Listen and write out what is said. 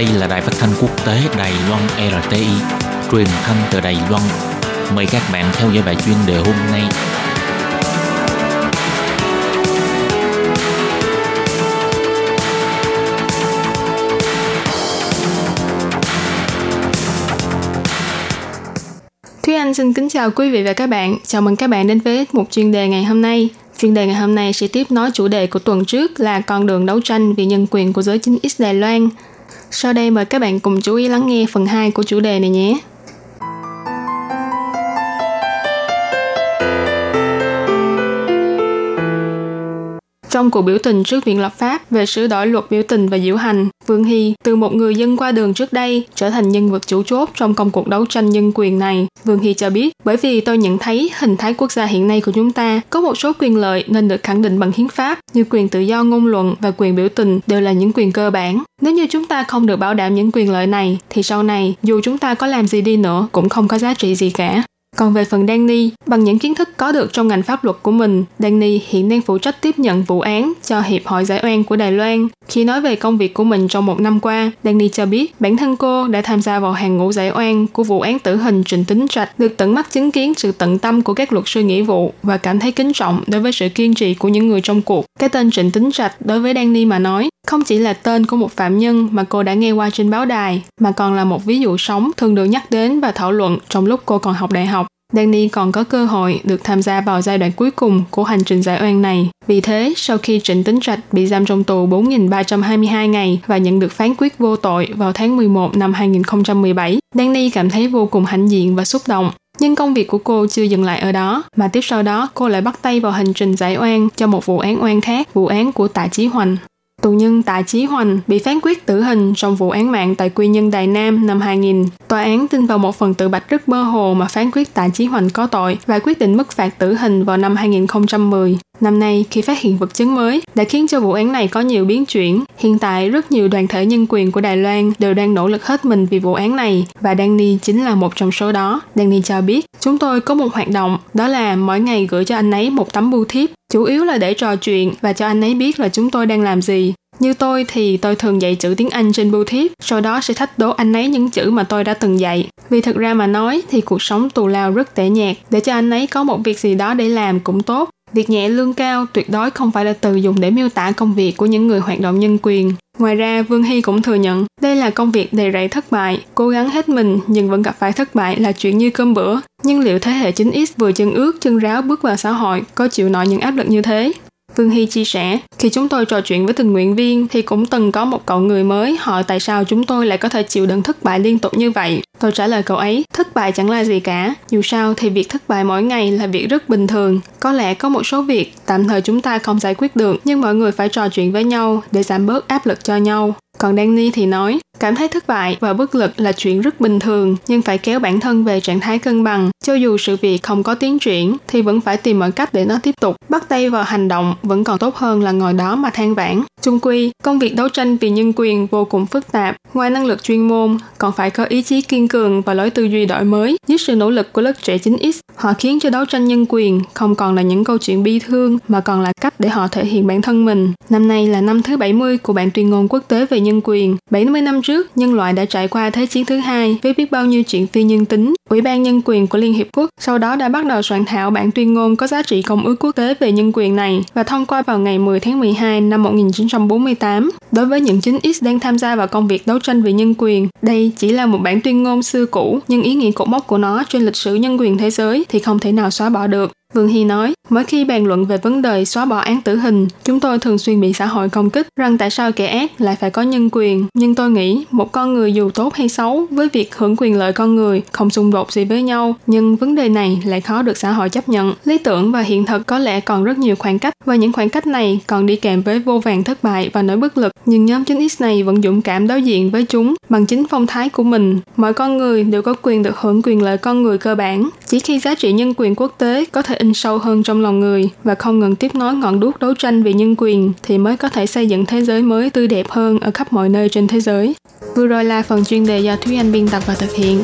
Đây là đài phát thanh quốc tế Đài Loan RTI, truyền thanh từ Đài Loan. Mời các bạn theo dõi bài chuyên đề hôm nay. Thúy Anh xin kính chào quý vị và các bạn. Chào mừng các bạn đến với một chuyên đề ngày hôm nay. Chuyên đề ngày hôm nay sẽ tiếp nối chủ đề của tuần trước là con đường đấu tranh vì nhân quyền của giới chính X Đài Loan. Sau đây mời các bạn cùng chú ý lắng nghe phần 2 của chủ đề này nhé. Trong cuộc biểu tình trước Viện Lập pháp về sửa đổi luật biểu tình và diễu hành, Vương Hy từ một người dân qua đường trước đây trở thành nhân vật chủ chốt trong công cuộc đấu tranh nhân quyền này. Vương Hy cho biết, bởi vì tôi nhận thấy hình thái quốc gia hiện nay của chúng ta có một số quyền lợi nên được khẳng định bằng hiến pháp như quyền tự do ngôn luận và quyền biểu tình đều là những quyền cơ bản. Nếu như chúng ta không được bảo đảm những quyền lợi này thì sau này dù chúng ta có làm gì đi nữa cũng không có giá trị gì cả. Còn về phần Danny, bằng những kiến thức có được trong ngành pháp luật của mình, Danny hiện đang phụ trách tiếp nhận vụ án cho Hiệp hội Giải oan của Đài Loan. Khi nói về công việc của mình trong một năm qua, Danny cho biết bản thân cô đã tham gia vào hàng ngũ giải oan của vụ án tử hình Trịnh Tính Trạch, được tận mắt chứng kiến sự tận tâm của các luật sư nghĩa vụ và cảm thấy kính trọng đối với sự kiên trì của những người trong cuộc. Cái tên Trịnh Tính Trạch đối với Danny mà nói, không chỉ là tên của một phạm nhân mà cô đã nghe qua trên báo đài, mà còn là một ví dụ sống thường được nhắc đến và thảo luận trong lúc cô còn học đại học. Danny còn có cơ hội được tham gia vào giai đoạn cuối cùng của hành trình giải oan này. Vì thế, sau khi Trịnh Tính Trạch bị giam trong tù 4.322 ngày và nhận được phán quyết vô tội vào tháng 11 năm 2017, Danny cảm thấy vô cùng hãnh diện và xúc động. Nhưng công việc của cô chưa dừng lại ở đó, mà tiếp sau đó cô lại bắt tay vào hành trình giải oan cho một vụ án oan khác, vụ án của Tạ Chí Hoành. Tù nhân Tạ Chí Hoành bị phán quyết tử hình trong vụ án mạng tại Quy Nhân Đài Nam năm 2000. Tòa án tin vào một phần tự bạch rất mơ hồ mà phán quyết Tạ Chí Hoành có tội và quyết định mức phạt tử hình vào năm 2010. Năm nay, khi phát hiện vật chứng mới, đã khiến cho vụ án này có nhiều biến chuyển. Hiện tại, rất nhiều đoàn thể nhân quyền của Đài Loan đều đang nỗ lực hết mình vì vụ án này, và Danny chính là một trong số đó. Danny cho biết, chúng tôi có một hoạt động, đó là mỗi ngày gửi cho anh ấy một tấm bưu thiếp, chủ yếu là để trò chuyện và cho anh ấy biết là chúng tôi đang làm gì. Như tôi thì tôi thường dạy chữ tiếng Anh trên bưu thiếp, sau đó sẽ thách đố anh ấy những chữ mà tôi đã từng dạy. Vì thực ra mà nói thì cuộc sống tù lao rất tẻ nhạt, để cho anh ấy có một việc gì đó để làm cũng tốt. Việc nhẹ lương cao tuyệt đối không phải là từ dùng để miêu tả công việc của những người hoạt động nhân quyền. Ngoài ra, Vương Hy cũng thừa nhận đây là công việc đầy rẫy thất bại, cố gắng hết mình nhưng vẫn gặp phải thất bại là chuyện như cơm bữa. Nhưng liệu thế hệ 9X vừa chân ướt chân ráo bước vào xã hội có chịu nổi những áp lực như thế? Vương Hy chia sẻ, khi chúng tôi trò chuyện với tình nguyện viên thì cũng từng có một cậu người mới hỏi tại sao chúng tôi lại có thể chịu đựng thất bại liên tục như vậy. Tôi trả lời cậu ấy, thất bại chẳng là gì cả. Dù sao thì việc thất bại mỗi ngày là việc rất bình thường. Có lẽ có một số việc tạm thời chúng ta không giải quyết được, nhưng mọi người phải trò chuyện với nhau để giảm bớt áp lực cho nhau. Còn Danny thì nói, cảm thấy thất bại và bất lực là chuyện rất bình thường, nhưng phải kéo bản thân về trạng thái cân bằng. Cho dù sự việc không có tiến triển, thì vẫn phải tìm mọi cách để nó tiếp tục. Bắt tay vào hành động vẫn còn tốt hơn là ngồi đó mà than vãn. Chung quy, công việc đấu tranh vì nhân quyền vô cùng phức tạp. Ngoài năng lực chuyên môn, còn phải có ý chí kiên cường và lối tư duy đổi mới. Dưới sự nỗ lực của lớp trẻ 9X, họ khiến cho đấu tranh nhân quyền không còn là những câu chuyện bi thương mà còn là cách để họ thể hiện bản thân mình. Năm nay là năm thứ 70 của bản tuyên ngôn quốc tế về nhân quyền. 70 năm trước, nhân loại đã trải qua Thế chiến thứ hai với biết bao nhiêu chuyện phi nhân tính. Ủy ban Nhân quyền của Liên Hiệp Quốc sau đó đã bắt đầu soạn thảo bản tuyên ngôn có giá trị công ước quốc tế về nhân quyền này và thông qua vào ngày 10 tháng 12 năm 1948. Đối với những chính X đang tham gia vào công việc đấu tranh vì nhân quyền, đây chỉ là một bản tuyên ngôn xưa cũ nhưng ý nghĩa cột mốc của nó trên lịch sử nhân quyền thế giới thì không thể nào xóa bỏ được. Vương Hy nói, mỗi khi bàn luận về vấn đề xóa bỏ án tử hình, chúng tôi thường xuyên bị xã hội công kích rằng tại sao kẻ ác lại phải có nhân quyền. Nhưng tôi nghĩ, một con người dù tốt hay xấu với việc hưởng quyền lợi con người không xung đột gì với nhau, nhưng vấn đề này lại khó được xã hội chấp nhận. Lý tưởng và hiện thực có lẽ còn rất nhiều khoảng cách và những khoảng cách này còn đi kèm với vô vàng thất bại và nỗi bất lực. Nhưng nhóm 9X này vẫn dũng cảm đối diện với chúng bằng chính phong thái của mình. Mọi con người đều có quyền được hưởng quyền lợi con người cơ bản. Chỉ khi giá trị nhân quyền quốc tế có thể in sâu hơn trong lòng người và không ngừng tiếp nối ngọn đuốc đấu tranh vì nhân quyền thì mới có thể xây dựng thế giới mới tươi đẹp hơn ở khắp mọi nơi trên thế giới. Vừa rồi là phần chuyên đề do Thúy Anh biên tập và thực hiện.